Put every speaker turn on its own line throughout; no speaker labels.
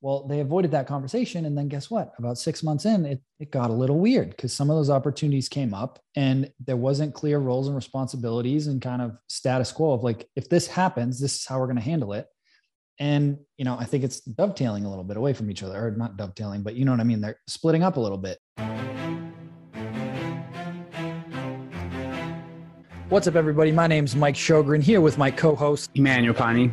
Well, they avoided that conversation. And then guess what? About six months in, it, it got a little weird because some of those opportunities came up and there wasn't clear roles and responsibilities and kind of status quo of like, if this happens, this is how we're going to handle it. And, you know, I think it's dovetailing a little bit away from each other, or not dovetailing, but you know what I mean? They're splitting up a little bit. What's up, everybody? My name is Mike Sjogren here with my co host,
Emanuele Pani.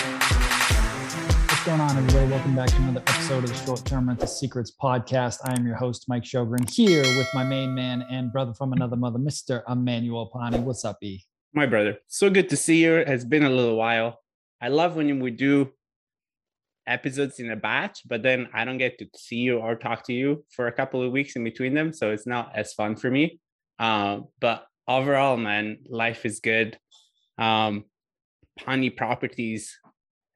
What's going on, everybody? Welcome back to another episode of the Short Term Rental Secrets podcast. I am your host, Mike Sjogren, here with my main man and brother from another mother, Mr. Emanuele Pani. What's up, E?
My brother, so good to see you. It's been a little while. I love when we do episodes in a batch, but then I don't get to see you or talk to you for a couple of weeks in between them. So it's not as fun for me. Um, but overall, man, life is good. Um, Pani Properties,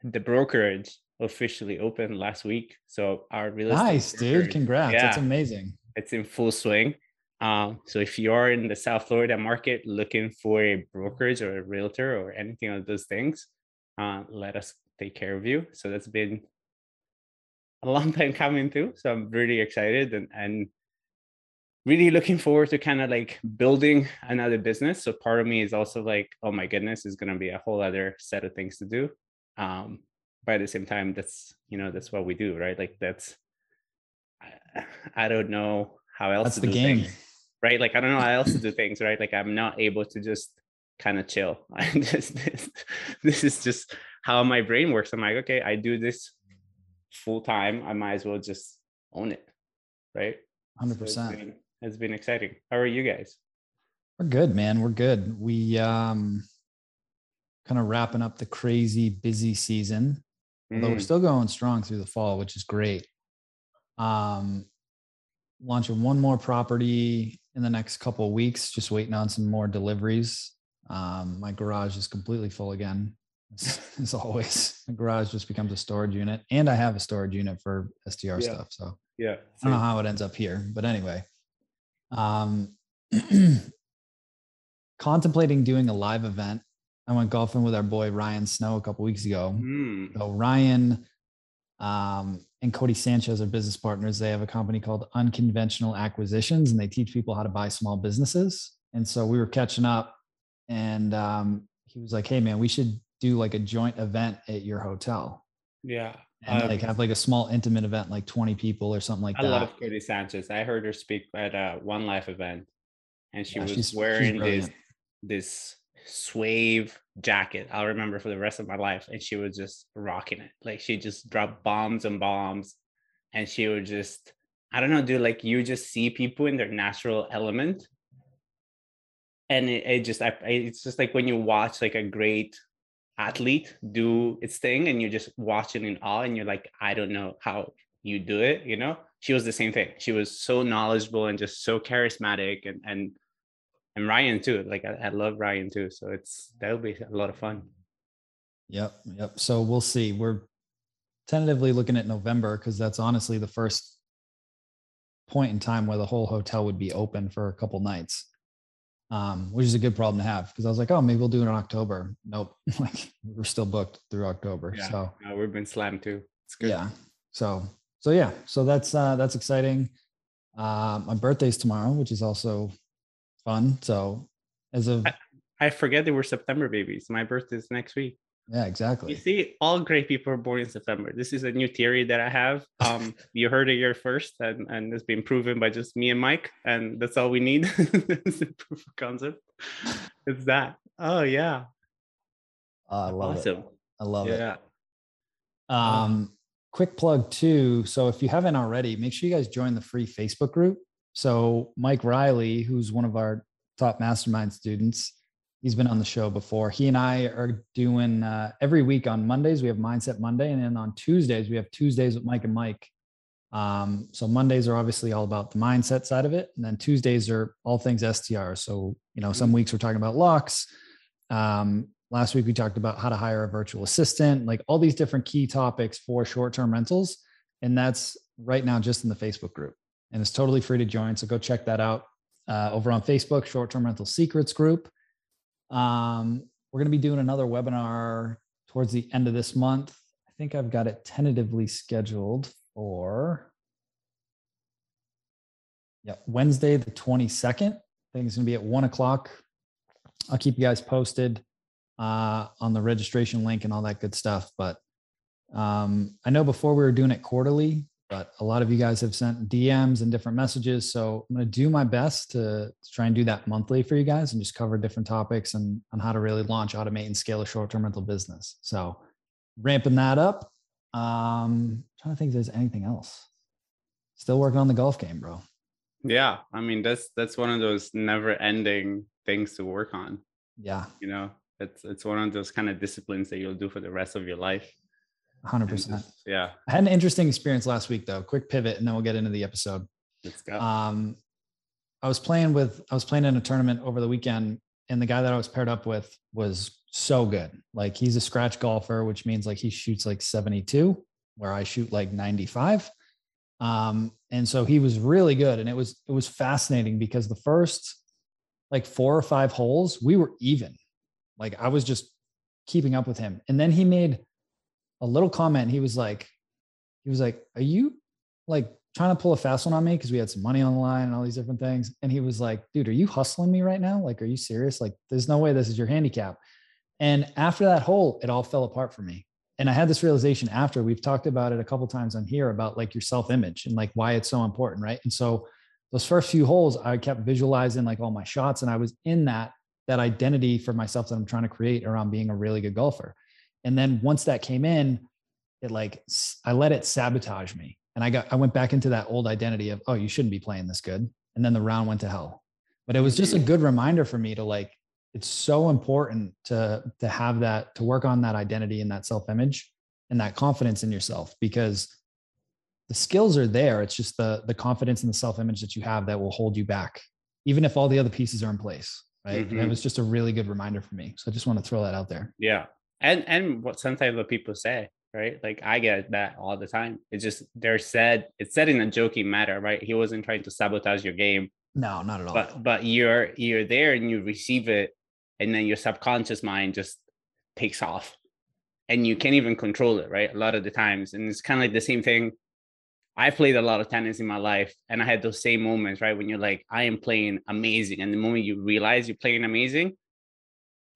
the brokerage officially opened last week. So our real estate
Nice, dude. Congrats.
Yeah,
That's amazing.
it's in full swing. Um, so if you're in the South Florida market looking for a brokerage or a realtor or anything of those things, uh, let us take care of you. So that's been a long time coming too. So I'm really excited and and really looking forward to kind of like building another business. So part of me is also like, oh my goodness, is gonna be a whole other set of things to do. Um, at the same time, that's you know, that's what we do, right? Like that's I, I don't know how else
That's
to
the
do
game.
things, right? Like I don't know how else to do things, right? Like I'm not able to just kind of chill. I just this, this is just how my brain works. I'm like, okay, I do this full time. I might as well just own it, right? So it's
100%.
been- It's been exciting. How are you guys?
We're good, man. We're good. We um kind of wrapping up the crazy busy season. Although we're
Mm,
still going strong through the fall, which is great. Um launching one more property in the next couple of weeks, just waiting on some more deliveries. Um, my garage is completely full again. As, as always, the garage just becomes a storage unit, and I have a storage unit for STR
Yeah.
stuff. So
yeah.
I don't know how it ends up here, but anyway. Um, contemplating doing a live event. I went golfing with our boy Ryan Snow a couple weeks ago.
Mm,
So Ryan um, and Codie Sanchez are business partners. They have a company called Unconventional Acquisitions, and they teach people how to buy small businesses. And so we were catching up, and um, he was like, "Hey, man, we should do like a joint event at your hotel."
yeah.
And
Um,
like have like a small intimate event, like 20 people or something like
I
that.
I love Codie Sanchez. I heard her speak at a One Life event, and she
Yeah,
was wearing this this suave jacket. I'll remember for the rest of my life, and she was just rocking it. Like she just dropped bombs and bombs, and she would just I don't know, dude. Like you just see people in their natural element, and it, it just I, it's just like when you watch like a great athlete do its thing and you're just watch it in awe and you're like i don't know how you do it you know she was the same thing she was so knowledgeable and just so charismatic and and and ryan too like i, I love ryan too so it's that'll be a lot of fun
Yep. Yep. So we'll see. We're tentatively looking at November because that's honestly the first point in time where the whole hotel would be open for a couple nights. Um, which is a good problem to have because I was like, oh, maybe we'll do it in October. Nope. like we're still booked through October.
Yeah.
So
uh, we've been slammed too it's good
yeah. So so yeah. So that's uh that's exciting. Uh, my birthday's tomorrow, which is also fun. So as of
i forget they were september babies my birthday is next week
yeah, exactly.
you see all great people are born in september this is a new theory that i have um you heard it here first and and it's been proven by just me and mike and that's all we need it's a proof of concept it's that oh yeah
Uh, I love it.
awesome
I love it.
yeah
Um, quick plug too. So if you haven't already, make sure you guys join the free Facebook group. So Mike Riley, who's one of our top mastermind students, he's been on the show before. He and I are doing uh, every week on Mondays. We have Mindset Monday, and then on Tuesdays we have Tuesdays with Mike and Mike. Um, so Mondays are obviously all about the mindset side of it, and then Tuesdays are all things STR. So you know, some weeks we're talking about locks. Um, last week we talked about how to hire a virtual assistant, like all these different key topics for short-term rentals, and that's right now just in the Facebook group, and it's totally free to join. So go check that out uh, over on Facebook, Short-Term Rental Secrets group. Um, we're going to be doing another webinar towards the end of this month. I think I've got it tentatively scheduled for yeah, Wednesday, the 22nd. I think it's going to be at one o'clock. I'll keep you guys posted uh, on the registration link and all that good stuff. But um, I know before we were doing it quarterly, but a lot of you guys have sent DMs and different messages. So I'm going to do my best to, to, try and do that monthly for you guys and just cover different topics and on how to really launch, automate, and scale a short-term rental business. So ramping that up. Um, trying to think if there's anything else. Still working on the golf game, bro.
Yeah, I mean that's that's one of those never-ending things to work on.
Yeah,
you know, it's it's one of those kind of disciplines that you'll do for the rest of your life.
100%.
yeah.
I had an interesting experience last week though. Quick pivot and then we'll get into the episode.
Let's go.
Um I was playing with I was playing in a tournament over the weekend and the guy that I was paired up with was so good. Like he's a scratch golfer, which means like he shoots like 72 where I shoot like 95. Um and so he was really good and it was it was fascinating because the first like four or five holes we were even. Like I was just keeping up with him. And then he made a little comment. He was like, he was like, "Are you like trying to pull a fast one on me?" Because we had some money on the line and all these different things. And he was like, "Dude, are you hustling me right now? Like, are you serious? Like, there's no way this is your handicap." And after that hole, it all fell apart for me. And I had this realization after we've talked about it a couple times on here about like your self image and like why it's so important, right? And so those first few holes, I kept visualizing like all my shots, and I was in that that identity for myself that I'm trying to create around being a really good golfer. And then once that came in, it like I let it sabotage me. And I got I went back into that old identity of, oh, you shouldn't be playing this good. And then the round went to hell. But it was just a good reminder for me to like, it's so important to to have that, to work on that identity and that self-image and that confidence in yourself because the skills are there. It's just the the confidence and the self-image that you have that will hold you back, even if all the other pieces are in place. Right. Mm-hmm. And it mm-hmm. was just a really good reminder for me. So I just want to throw that out there.
Yeah and and what sometimes what people say right? Like i get that all the time. It's just they're said it's said in a joking matter right? He wasn't trying to sabotage your game.
No not at all.
But but you're you're there and you receive it and then your subconscious mind just takes off. And you can't even control it right? A lot of the times. And it's kind of like the same thing. I played a lot of tennis in my life and i had those same moments right? When you're like i am playing amazing. And the moment you realize you're playing amazing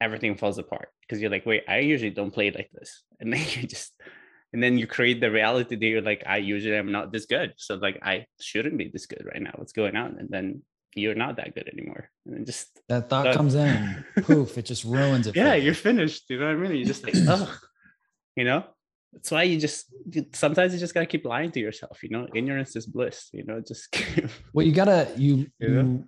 everything falls apart because you're like, wait, I usually don't play like this. And then you just and then you create the reality that you're like, I usually am not this good. So like I shouldn't be this good right now. What's going on? And then you're not that good anymore. And then just
that thought comes in, poof, it just ruins it.
Yeah, you're finished. You know what I mean? You just like, oh, you know? That's why you just sometimes you just gotta keep lying to yourself, you know. Ignorance is bliss, you know, just
well, you gotta you you,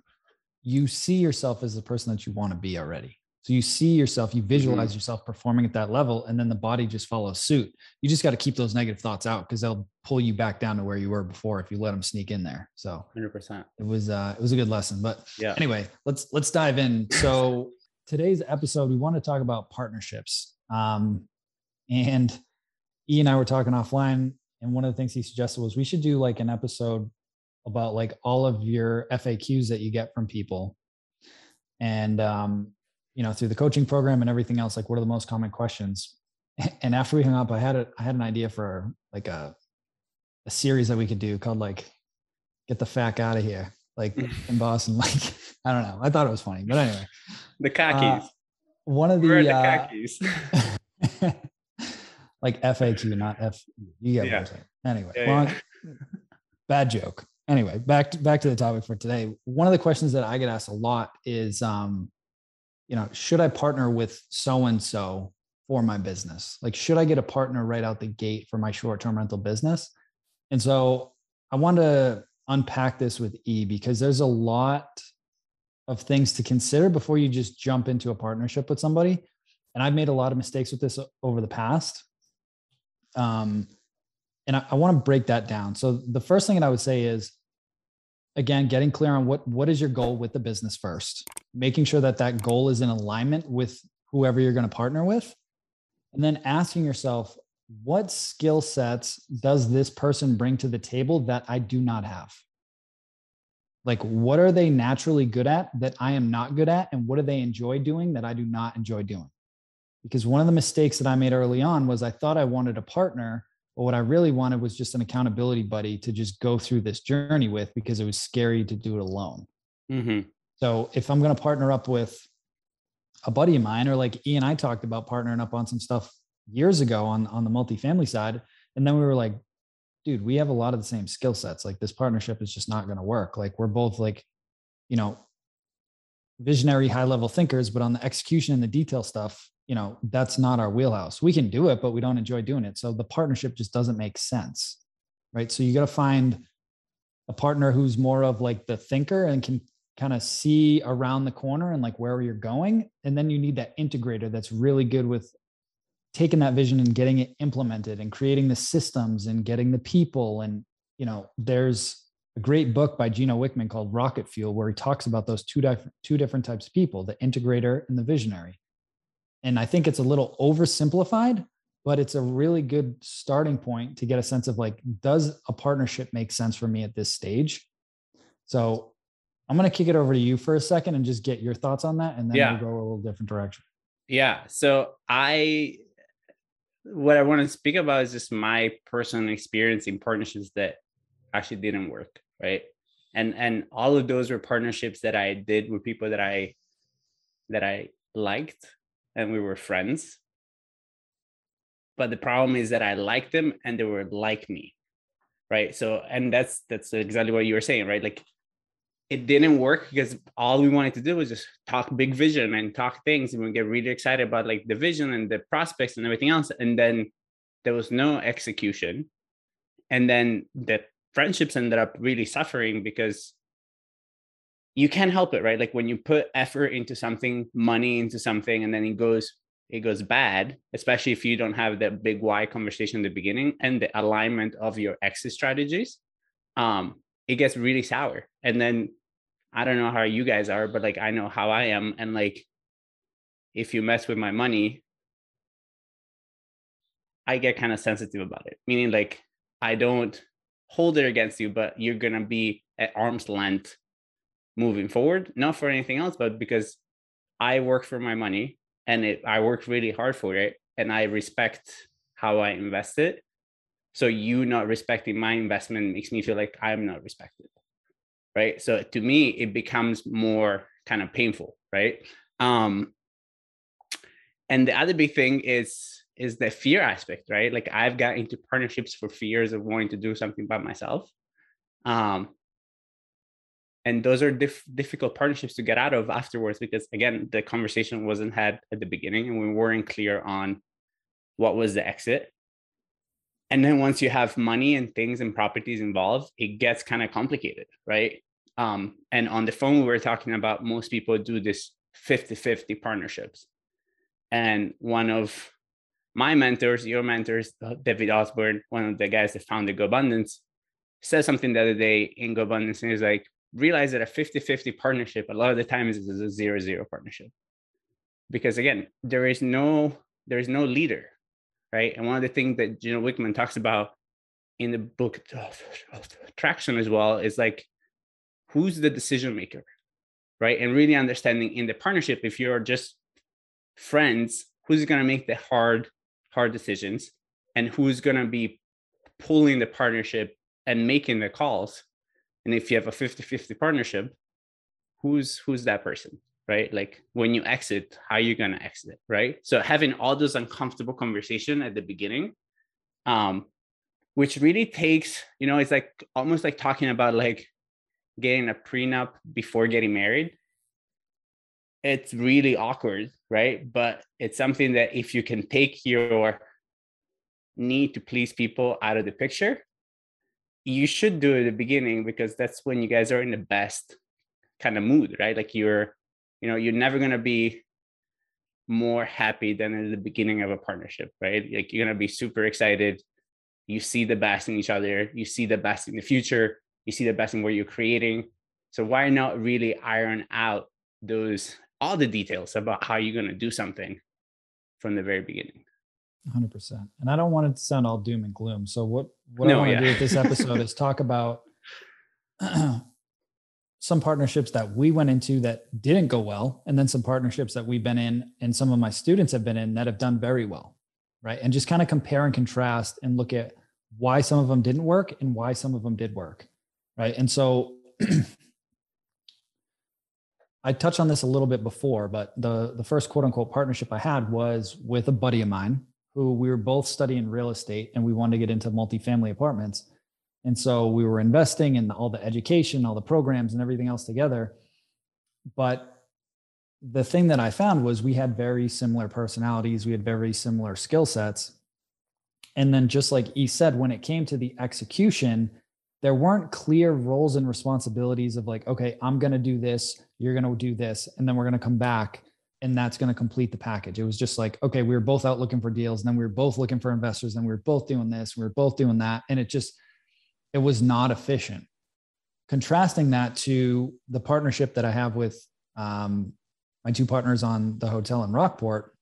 you see yourself as the person that you want to be already. So you see yourself, you visualize mm-hmm. yourself performing at that level, and then the body just follows suit. You just got to keep those negative thoughts out because they'll pull you back down to where you were before if you let them sneak in there. So
100%.
It was uh, it was a good lesson. But yeah. Anyway, let's let's dive in. So today's episode, we want to talk about partnerships. Um, and E and I were talking offline, and one of the things he suggested was we should do like an episode about like all of your FAQs that you get from people. And um, you know through the coaching program and everything else like what are the most common questions? And after we hung up i had a i had an idea for like a a series that we could do called like get the fact out of here like in boston like i don't know. I thought it was funny but anyway.
The khakis uh,
one of the, the uh, khakis like faq not f you get yeah. what i'm saying. Anyway yeah, long, yeah. bad joke. Anyway back to, back to the topic for today. One of the questions that i get asked a lot is um you know, should I partner with so and so for my business? Like, should I get a partner right out the gate for my short term rental business? And so I want to unpack this with E because there's a lot of things to consider before you just jump into a partnership with somebody. And I've made a lot of mistakes with this over the past. Um, and I, I want to break that down. So the first thing that I would say is again getting clear on what what is your goal with the business first making sure that that goal is in alignment with whoever you're going to partner with and then asking yourself what skill sets does this person bring to the table that i do not have? Like what are they naturally good at that i am not good at and what do they enjoy doing that i do not enjoy doing? Because one of the mistakes that i made early on was i thought i wanted a partner but what I really wanted was just an accountability buddy to just go through this journey with because it was scary to do it alone. Mm-hmm. So if I'm going to partner up with a buddy of mine, or like Ian, and I talked about partnering up on some stuff years ago on, on the multifamily side. And then we were like, dude, we have a lot of the same skill sets. Like this partnership is just not going to work. Like we're both like, you know, visionary high level thinkers, but on the execution and the detail stuff, you know that's not our wheelhouse. We can do it but we don't enjoy doing it. So the partnership just doesn't make sense right? So you got to find a partner who's more of like the thinker and can kind of see around the corner and like where you're going. And then you need that integrator that's really good with taking that vision and getting it implemented and creating the systems and getting the people. And you know there's a great book by Gino Wickman called Rocket Fuel where he talks about those two different two different types of people the integrator and the visionary and I think it's a little oversimplified, but it's a really good starting point to get a sense of like, does a partnership make sense for me at this stage? So I'm going to kick it over to you for a second and just get your thoughts on that. And then yeah. we'll go a little different direction.
Yeah. So I, what I want to speak about is just my personal experience in partnerships that actually didn't work. Right. And, and all of those were partnerships that I did with people that I, that I liked and we were friends. But the problem is that I liked them and they were like me. Right. So, and that's that's exactly what you were saying, right? Like it didn't work because all we wanted to do was just talk big vision and talk things and we get really excited about like the vision and the prospects and everything else. And then there was no execution. And then the friendships ended up really suffering because you can't help it right? Like when you put effort into something money into something and then it goes it goes bad especially if you don't have that big why conversation in the beginning and the alignment of your exit strategies um it gets really sour. And then i don't know how you guys are but like i know how i am and like if you mess with my money i get kind of sensitive about it. Meaning like i don't hold it against you but you're gonna be at arm's length moving forward, not for anything else, but because I work for my money and it, I work really hard for it and I respect how I invest it. So you not respecting my investment makes me feel like I'm not respected. Right. So to me, it becomes more kind of painful. Right. Um, and the other big thing is is the fear aspect, right? Like I've got into partnerships for fears of wanting to do something by myself. Um, and those are dif- difficult partnerships to get out of afterwards because again the conversation wasn't had at the beginning and we weren't clear on what was the exit. And then once you have money and things and properties involved it gets kind of complicated right? Um, and on the phone we were talking about most people do this 50-50 partnerships. And one of my mentors your mentors uh, david osborn one of the guys that founded GoBundance said something the other day in GoBundance and he's like realize that a 50-50 partnership a lot of the times is a zero-zero partnership. Because again there is no there is no leader right? And one of the things that Gino Wickman talks about in the book of traction as well is like who's the decision maker right? And really understanding in the partnership if you're just friends who's going to make the hard hard decisions and who's going to be pulling the partnership and making the calls and if you have a 50-50 partnership who's who's that person right? Like when you exit how are you going to exit right? So having all those uncomfortable conversation at the beginning um which really takes you know it's like almost like talking about like getting a prenup before getting married. It's really awkward right? But it's something that if you can take your need to please people out of the picture you should do it at the beginning because that's when you guys are in the best kind of mood, right? Like you're, you know, you're never gonna be more happy than at the beginning of a partnership, right? Like you're gonna be super excited you see the best in each other, you see the best in the future, you see the best in what you're creating. So why not really iron out those all the details about how you're to do something from the very beginning?
100%. And I don't want it to sound all doom and gloom. So what what no, I want to yeah. do with this episode is talk about some partnerships that we went into that didn't go well and then some partnerships that we've been in and some of my students have been in that have done very well right and just kind of compare and contrast and look at why some of them didn't work and why some of them did work right and so i touched on this a little bit before but the the first quote unquote partnership i had was with a buddy of mine who we were both studying real estate and we wanted to get into multifamily apartments and so we were investing in all the education, all the programs, and everything else together. But the thing that I found was we had very similar personalities, we had very similar skill sets. And then, just like E said, when it came to the execution, there weren't clear roles and responsibilities of like, okay, I'm going to do this, you're going to do this, and then we're going to come back and that's going to complete the package. It was just like, okay, we were both out looking for deals, and then we were both looking for investors, and we were both doing this, we were both doing that. And it just, it was not efficient. Contrasting that to the partnership that I have with um, my two partners on the hotel in Rockport,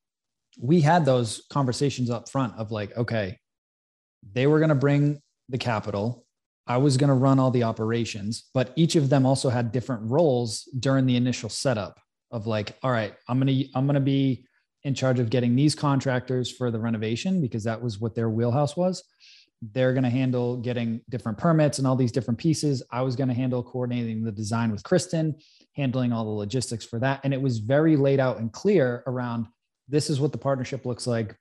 we had those conversations up front of like, okay, they were going to bring the capital. I was going to run all the operations, but each of them also had different roles during the initial setup of like, all right, I'm to, I'm to be in charge of getting these contractors for the renovation because that was what their wheelhouse was they're going to handle getting different permits and all these different pieces. I was going to handle coordinating the design with Kristen, handling all the logistics for that. And it was very laid out and clear around this is what the partnership looks like.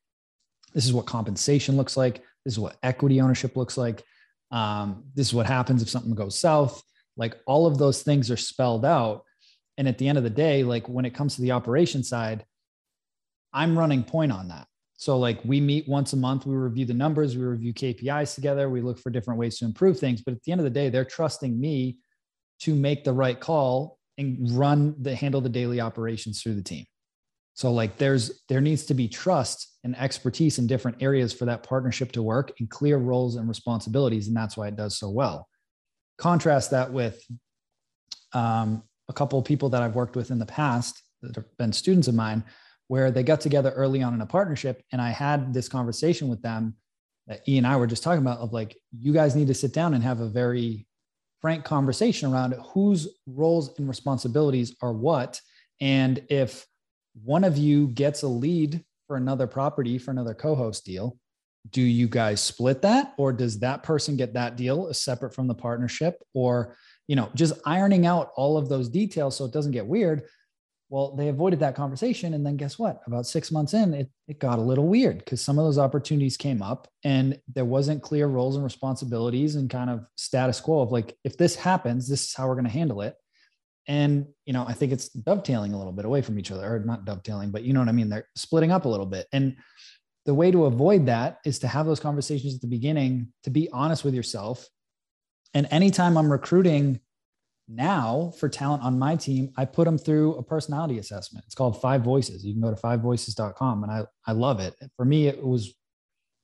This is what compensation looks like. This is what equity ownership looks like. Um, this is what happens if something goes south. Like all of those things are spelled out. And at the end of the day, like when it comes to the operation side, I'm running point on that. So like we meet once a month, we review the numbers, we review KPIs together, we look for different ways to improve things. But at the end of the day, they're trusting me to make the right call and run the handle the daily operations through the team. So like there's there needs to be trust and expertise in different areas for that partnership to work and clear roles and responsibilities. And that's why it does so well. Contrast that with um, a couple of people that I've worked with in the past that have been students of mine where they got together early on in a partnership. And I had this conversation with them that E and I were just talking about of like, you guys need to sit down and have a very frank conversation around whose roles and responsibilities are what. And if one of you gets a lead for another property for another co-host deal, do you guys split that or does that person get that deal separate from the partnership or you know just ironing out all of those details so it doesn't get weird well, they avoided that conversation. And then guess what? About six months in, it, it got a little weird because some of those opportunities came up and there wasn't clear roles and responsibilities and kind of status quo of like, if this happens, this is how we're going to handle it. And, you know, I think it's dovetailing a little bit away from each other or not dovetailing, but you know what I mean? They're splitting up a little bit. And the way to avoid that is to have those conversations at the beginning, to be honest with yourself. And anytime I'm recruiting now for talent on my team i put them through a personality assessment. It's called five voices. You can go to fivevoices.com and i, I love it. For me it was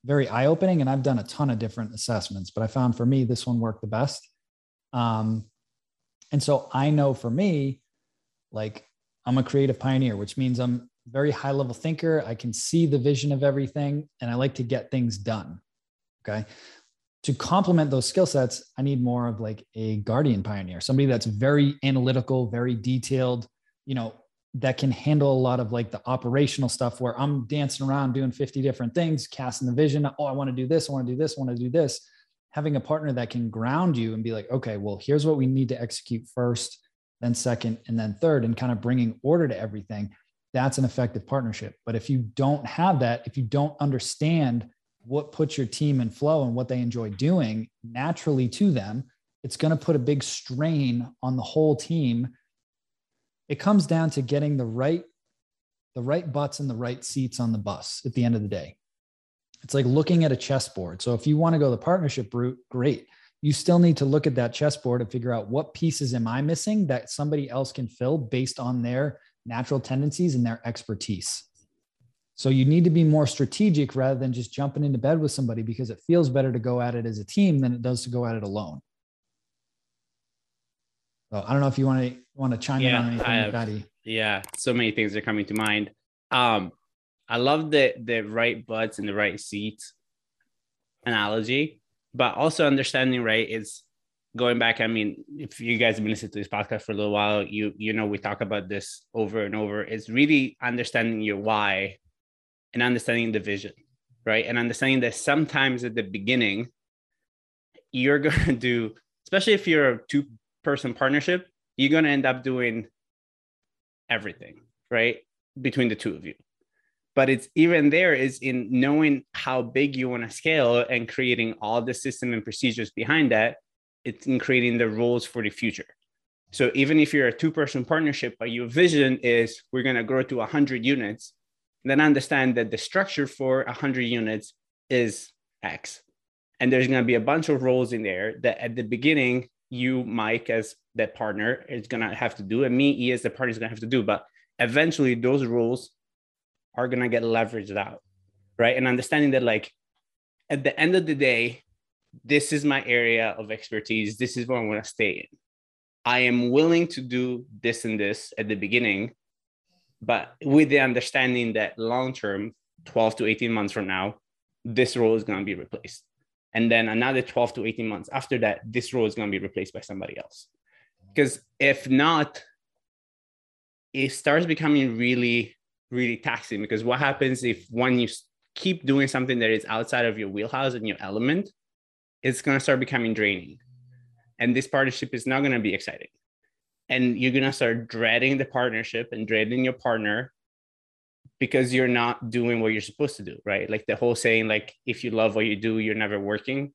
very eye-opening and i've done a ton of different assessments but i found for me this one worked the best. Um, and so i know for me like i'm a creative pioneer which means i'm very high level thinker. I can see the vision of everything and i like to get things done okay to complement those skill sets, I need more of like a guardian pioneer, somebody that's very analytical, very detailed, you know, that can handle a lot of like the operational stuff where I'm dancing around doing 50 different things, casting the vision. Oh, I want to do this. I want to do this. I want to do this. Having a partner that can ground you and be like, okay, well, here's what we need to execute first, then second, and then third, and kind of bringing order to everything. That's an effective partnership. But if you don't have that, if you don't understand what puts your team in flow and what they enjoy doing naturally to them, it's going to put a big strain on the whole team. It comes down to getting the right the right butts and the right seats on the bus at the end of the day. It's like looking at a chessboard. So if you want to go the partnership route, great. You still need to look at that chessboard and figure out what pieces am I missing that somebody else can fill based on their natural tendencies and their expertise. So you need to be more strategic rather than just jumping into bed with somebody because it feels better to go at it as a team than it does to go at it alone. So I don't know if you want to want to chime yeah, in on anything, have, Daddy.
Yeah, so many things are coming to mind. Um, I love the the right butts and the right seats analogy, but also understanding right is going back. I mean, if you guys have been listening to this podcast for a little while, you you know we talk about this over and over. It's really understanding your why and understanding the vision, right? And understanding that sometimes at the beginning, you're going to do, especially if you're a two person partnership, you're going to end up doing everything, right? Between the two of you. But it's even there is in knowing how big you want to scale and creating all the system and procedures behind that. It's in creating the rules for the future. So even if you're a two person partnership, but your vision is we're going to grow to 100 units, then understand that the structure for 100 units is X. And there's going to be a bunch of roles in there that at the beginning, you, Mike, as that partner, is going to have to do, and me, E, as the partner, is going to have to do. But eventually, those roles are going to get leveraged out. Right. And understanding that, like, at the end of the day, this is my area of expertise. This is where I want to stay in. I am willing to do this and this at the beginning but with the understanding that long term 12 to 18 months from now this role is going to be replaced. And then another 12 to 18 months after that this role is going to be replaced by somebody else. Because if not it starts becoming really really taxing because what happens if when you keep doing something that is outside of your wheelhouse and your element it's going to start becoming draining. And this partnership is not going to be exciting and you're going to start dreading the partnership and dreading your partner because you're not doing what you're supposed to do right? Like the whole saying like if you love what you do you're never working.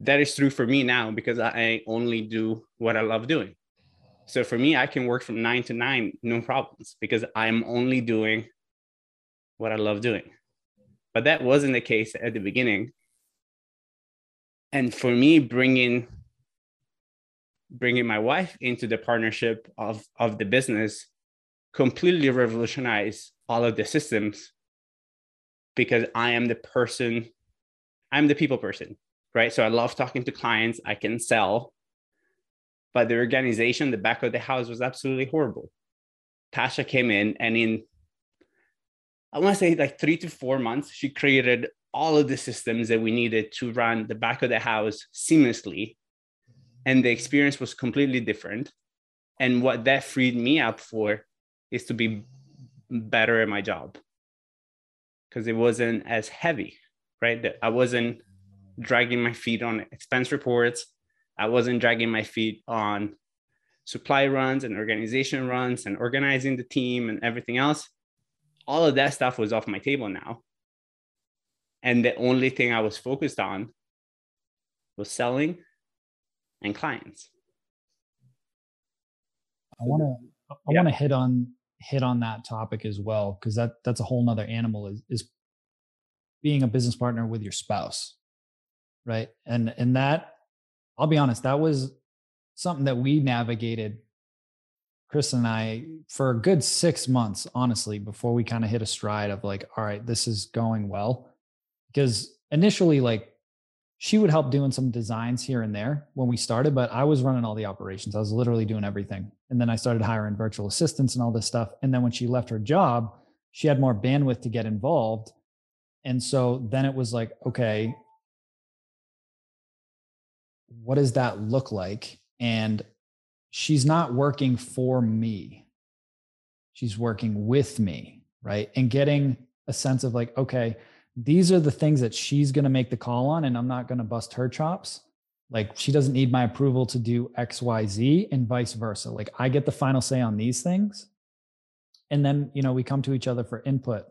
That is true for me now because i only do what i love doing. So for me i can work from 9 to 9 no problems because i'm only doing what i love doing. But that wasn't the case at the beginning. And for me bringing bringing my wife into the partnership of, of the business completely revolutionized all of the systems because I am the person, I'm the people person, right? So I love talking to clients, I can sell, but the organization, the back of the house was absolutely horrible. Tasha came in and in, I want to say like three to four months, she created all of the systems that we needed to run the back of the house seamlessly and the experience was completely different. And what that freed me up for is to be better at my job. Because it wasn't as heavy right? I wasn't dragging my feet on expense reports. I wasn't dragging my feet on supply runs and organization runs and organizing the team and everything else. All of that stuff was off my table now. And the only thing i was focused on was selling and clients.
I want to I yeah. want to hit on hit on that topic as well because that that's a whole nother animal is is being a business partner with your spouse right and and that i'll be honest that was something that we navigated chris and i for a good six months honestly before we kind of hit a stride of like all right this is going well because initially like she would help doing some designs here and there when we started, but I was running all the operations. I was literally doing everything. And then I started hiring virtual assistants and all this stuff. And then when she left her job, she had more bandwidth to get involved. And so then it was like, okay, what does that look like? And she's not working for me, she's working with me, right? And getting a sense of like, okay, these are the things that she's going to make the call on and i'm not going to bust her chops. Like she doesn't need my approval to do xyz and vice versa. Like i get the final say on these things and then you know we come to each other for input.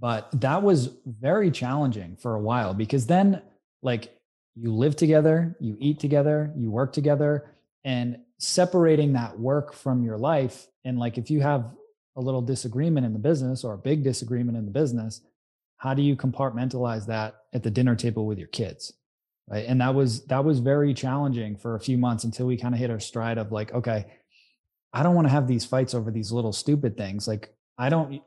But that was very challenging for a while because then like you live together you eat together you work together and separating that work from your life and like if you have a little disagreement in the business or a big disagreement in the business how do you compartmentalize that at the dinner table with your kids right and that was that was very challenging for a few months until we kind of hit our stride of like okay i don't want to have these fights over these little stupid things like i don't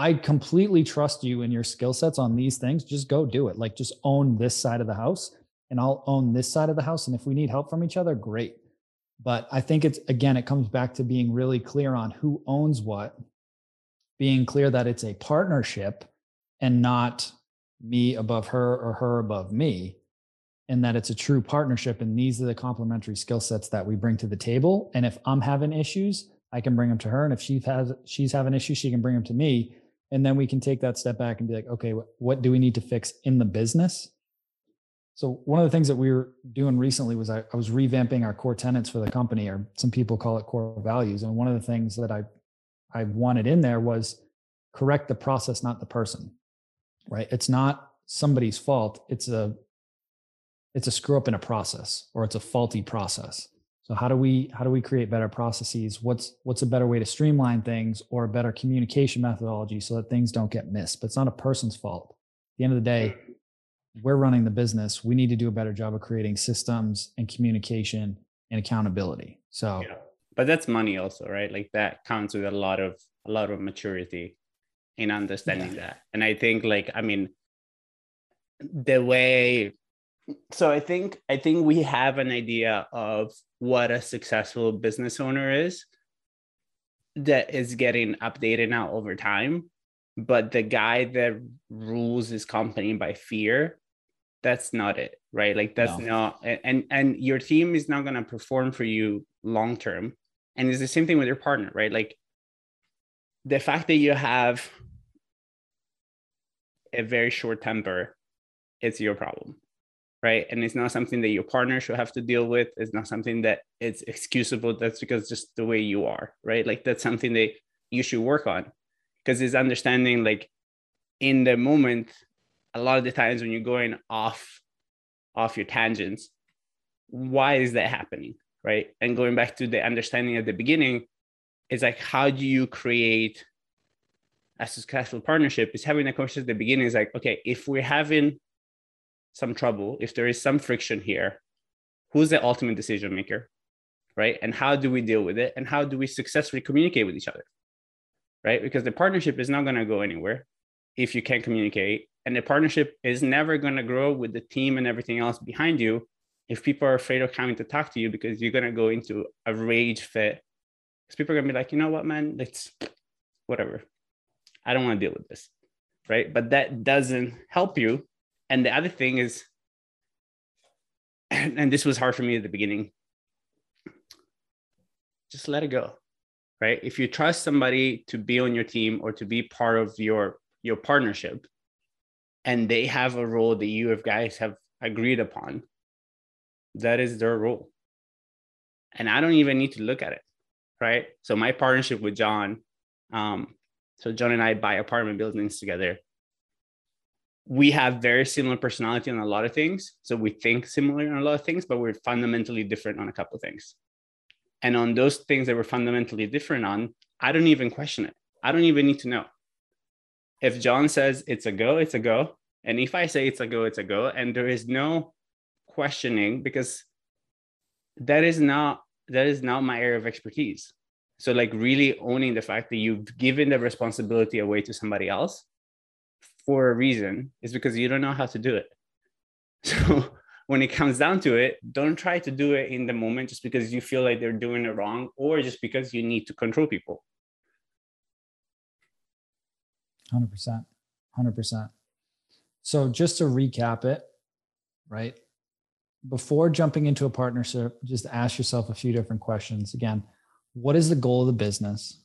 I completely trust you and your skill sets on these things. Just go do it. Like just own this side of the house and I'll own this side of the house. And if we need help from each other, great. But I think it's again, it comes back to being really clear on who owns what, being clear that it's a partnership and not me above her or her above me, and that it's a true partnership. And these are the complementary skill sets that we bring to the table. And if I'm having issues, I can bring them to her. And if she has she's having issues, she can bring them to me and then we can take that step back and be like okay what do we need to fix in the business so one of the things that we were doing recently was I, I, was revamping our core tenants for the company or some people call it core values and one of the things that i i wanted in there was correct the process not the person right it's not somebody's fault it's a it's a screw up in a process or it's a faulty process so how do we how do we create better processes? What's what's a better way to streamline things or a better communication methodology so that things don't get missed? But it's not a person's fault. At the end of the day, we're running the business. We need to do a better job of creating systems and communication and accountability. So yeah.
but that's money also, right? Like that counts with a lot of a lot of maturity in understanding yeah. that. And I think like I mean the way so i think i think we have an idea of what a successful business owner is that is getting updated now over time but the guy that rules his company by fear that's not it right like that's no. not and and your team is not going to perform for you long term and it's the same thing with your partner right like the fact that you have a very short temper it's your problem right? And it's not something that your partner should have to deal with. It's not something that it's excusable. That's because just the way you are, right? Like that's something that you should work on because it's understanding like in the moment, a lot of the times when you're going off off your tangents, why is that happening? Right. And going back to the understanding at the beginning, is like how do you create a successful partnership is having a conversation at the beginning is like, okay, if we're having some trouble, if there is some friction here, who's the ultimate decision maker? Right. And how do we deal with it? And how do we successfully communicate with each other? Right. Because the partnership is not going to go anywhere if you can't communicate. And the partnership is never going to grow with the team and everything else behind you if people are afraid of coming to talk to you because you're going to go into a rage fit. Because people are going to be like, you know what, man, let's whatever. I don't want to deal with this. Right. But that doesn't help you and the other thing is and this was hard for me at the beginning just let it go right if you trust somebody to be on your team or to be part of your your partnership and they have a role that you have guys have agreed upon that is their role and i don't even need to look at it right so my partnership with john um, so john and i buy apartment buildings together we have very similar personality on a lot of things. So we think similar on a lot of things, but we're fundamentally different on a couple of things. And on those things that we're fundamentally different on, I don't even question it. I don't even need to know. If John says it's a go, it's a go. And if I say it's a go, it's a go. And there is no questioning because that is not that is not my area of expertise. So like really owning the fact that you've given the responsibility away to somebody else for a reason is because you don't know how to do it. So when it comes down to it, don't try to do it in the moment just because you feel like they're doing it wrong or just because you need to control people.
100%. 100%. So just to recap it, right? Before jumping into a partnership, just ask yourself a few different questions. Again, what is the goal of the business?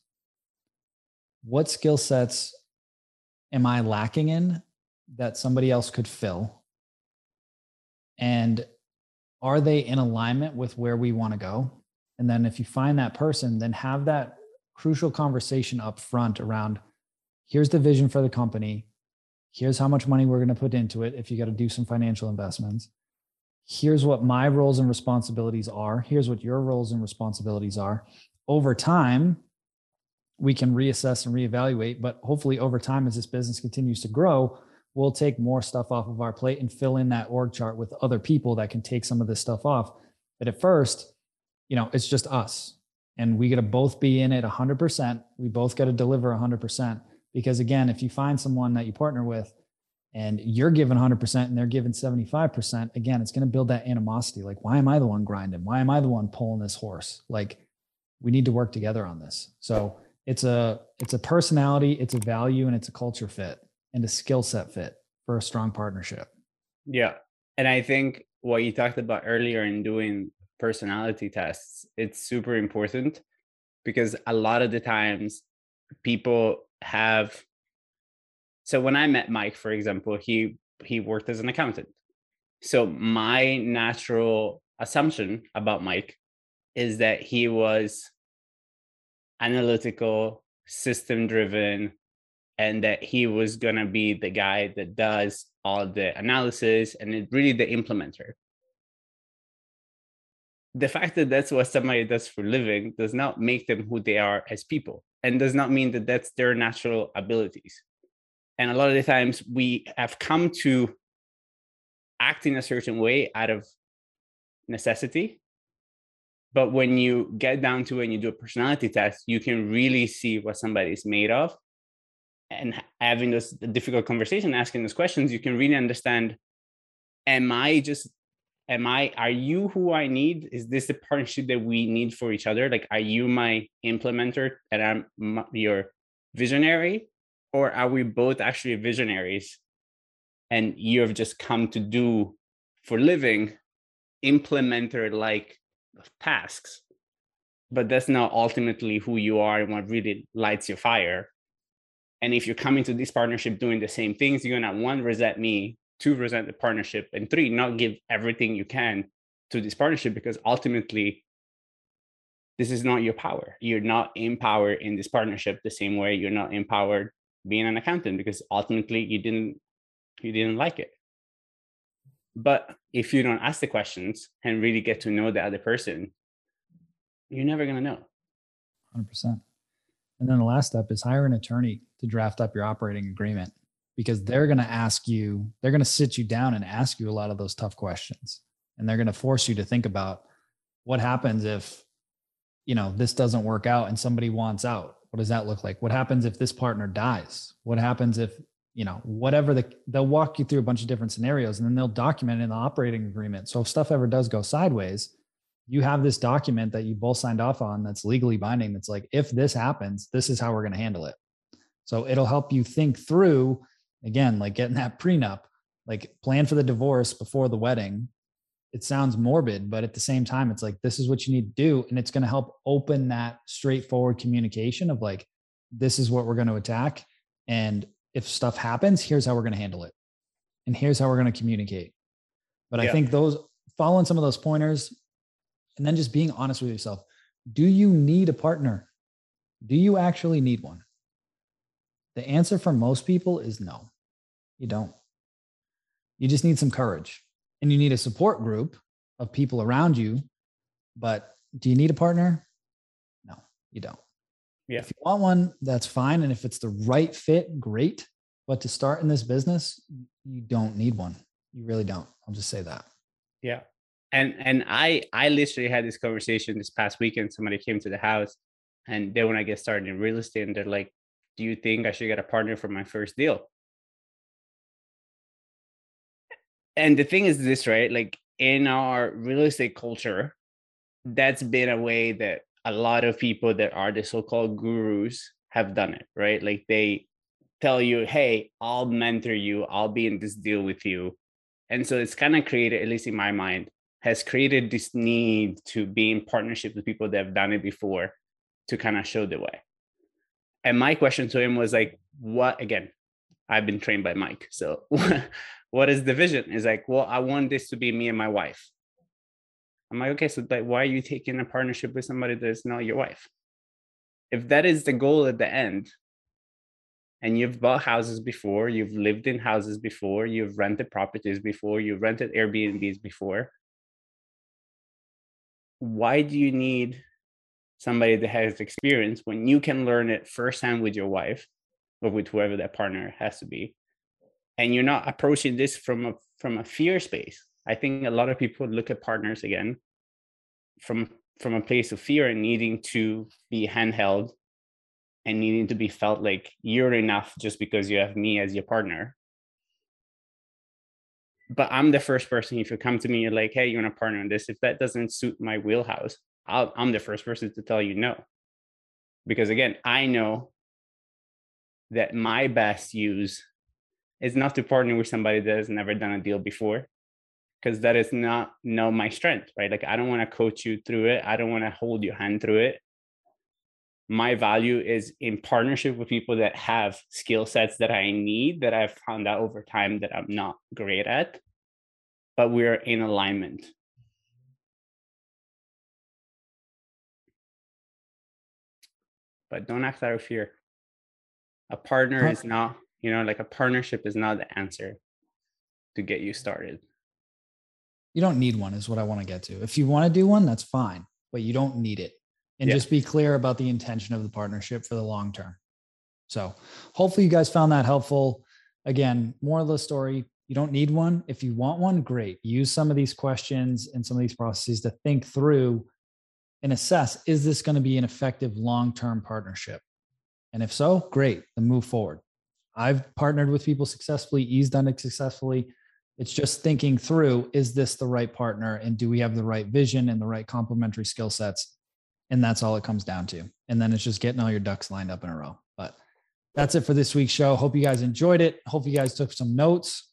What skill sets am I lacking in that somebody else could fill? And are they in alignment with where we want to go? And then if you find that person, then have that crucial conversation up front around here's the vision for the company. Here's how much money we're going to put into it if you got to do some financial investments. Here's what my roles and responsibilities are. Here's what your roles and responsibilities are. Over time, we can reassess and reevaluate. But hopefully, over time, as this business continues to grow, we'll take more stuff off of our plate and fill in that org chart with other people that can take some of this stuff off. But at first, you know, it's just us. And we got to both be in it 100%. We both got to deliver 100% Because again, if you find someone that you partner with and you're giving 100% and they're giving 75%, again, it's going to build that animosity. Like, why am I the one grinding? Why am I the one pulling this horse? Like, we need to work together on this. So it's a it's a personality, it's a value, and it's a culture fit and a skill set fit for a strong partnership.
Yeah. And I think what you talked about earlier in doing personality tests, it's super important because a lot of the times people have so when I met Mike, for example, he he worked as an accountant. So my natural assumption about Mike is that he was analytical, system driven, and that he was going to be the guy that does all the analysis and really the implementer. The fact that that's what somebody does for living does not make them who they are as people and does not mean that that's their natural abilities. And a lot of the times we have come to act in a certain way out of necessity but when you get down to it and you do a personality test, you can really see what somebody's made of. And having this difficult conversation, asking those questions, you can really understand am I just am I are you who I need? Is this the partnership that we need for each other? Like, are you my implementer and I'm your visionary? Or are we both actually visionaries and you have just come to do for living implementer like tasks but that's not ultimately who you are and what really lights your fire. And if you're coming to this partnership doing the same things you're gonna one resent me two resent the partnership and three not give everything you can to this partnership because ultimately this is not your power. You're not empowered in this partnership the same way. You're not empowered being an accountant because ultimately you didn't you didn't like it but if you don't ask the questions and really get to know the other person, you're never going to know.
100%. And then the last step is hire an attorney to draft up your operating agreement because they're going to ask you, they're going to sit you down and ask you a lot of those tough questions. And they're going to force you to think about what happens if, you know, this doesn't work out and somebody wants out. What does that look like? What happens if this partner dies? What happens if you know whatever the they'll walk you through a bunch of different scenarios and then they'll document in the operating agreement. So if stuff ever does go sideways you have this document that you both signed off on that's legally binding that's like if this happens this is how we're going to handle it. So it'll help you think through again like getting that prenup like plan for the divorce before the wedding. It sounds morbid but at the same time it's like this is what you need to do. And it's going to help open that straightforward communication of like this is what we're going to attack. And if stuff happens, here's how we're going to handle it. And here's how we're going to communicate. But yeah. I think those following some of those pointers and then just being honest with yourself. Do you need a partner? Do you actually need one? The answer for most people is no, you don't. You just need some courage and you need a support group of people around you. But do you need a partner? No, you don't. Yeah. If you want one, that's fine. And if it's the right fit, great. But to start in this business, you don't need one. You really don't. I'll just say that.
Yeah. And and I I literally had this conversation this past weekend. Somebody came to the house and then when I get started in real estate, and they're like, Do you think I should get a partner for my first deal? And the thing is this, right? Like in our real estate culture, that's been a way that a lot of people that are the so-called gurus have done it, right? Like they tell you, hey, I'll mentor you, I'll be in this deal with you. And so it's kind of created, at least in my mind, has created this need to be in partnership with people that have done it before to kind of show the way. And my question to him was like, what again? I've been trained by Mike. So what is the vision? Is like, well, I want this to be me and my wife. I'm like, okay, so like, why are you taking a partnership with somebody that's not your wife? If that is the goal at the end, and you've bought houses before, you've lived in houses before, you've rented properties before, you've rented Airbnbs before, why do you need somebody that has experience when you can learn it firsthand with your wife or with whoever that partner has to be? And you're not approaching this from a from a fear space I think a lot of people look at partners again from from a place of fear and needing to be handheld and needing to be felt like you're enough just because you have me as your partner. But I'm the first person, if you come to me, you're like, hey, you want to partner on this? If that doesn't suit my wheelhouse, i am the first person to tell you no. Because again, I know that my best use is not to partner with somebody that has never done a deal before because that is not know my strength right? Like i don't want to coach you through it. I don't want to hold your hand through it. My value is in partnership with people that have skill sets that i need that i've found out over time that i'm not great at but we're in alignment. But don't act out of fear. A partner is not you know like a partnership is not the answer to get you started
you don't need one is what i want to get to. If you want to do one that's fine but you don't need it. And yeah. just be clear about the intention of the partnership for the long term. So hopefully you guys found that helpful. Again more of the story you don't need one. If you want one great. Use some of these questions and some of these processes to think through and assess is this going to be an effective long-term partnership? And if so, great, then move forward. I've partnered with people successfully, E's done it successfully. It's just thinking through is this the right partner and do we have the right vision and the right complementary skill sets? And that's all it comes down to. And then it's just getting all your ducks lined up in a row. But that's it for this week's show. Hope you guys enjoyed it. Hope you guys took some notes.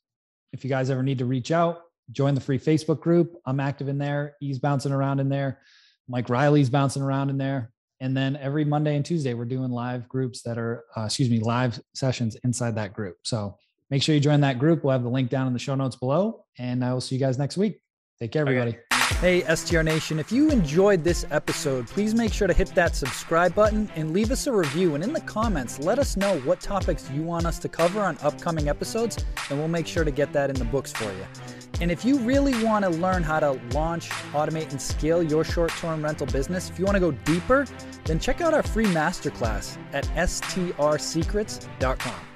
If you guys ever need to reach out, join the free Facebook group. I'm active in there. He's bouncing around in there. Mike Riley's bouncing around in there. And then every Monday and Tuesday, we're doing live groups that are, uh, excuse me, live sessions inside that group. So make sure you join that group. We'll have the link down in the show notes below. And I will see you guys next week. Take care, everybody. Hey, STR Nation, if you enjoyed this episode, please make sure to hit that subscribe button and leave us a review. And in the comments, let us know what topics you want us to cover on upcoming episodes, and we'll make sure to get that in the books for you. And if you really want to learn how to launch, automate, and scale your short term rental business, if you want to go deeper, then check out our free masterclass at strsecrets.com.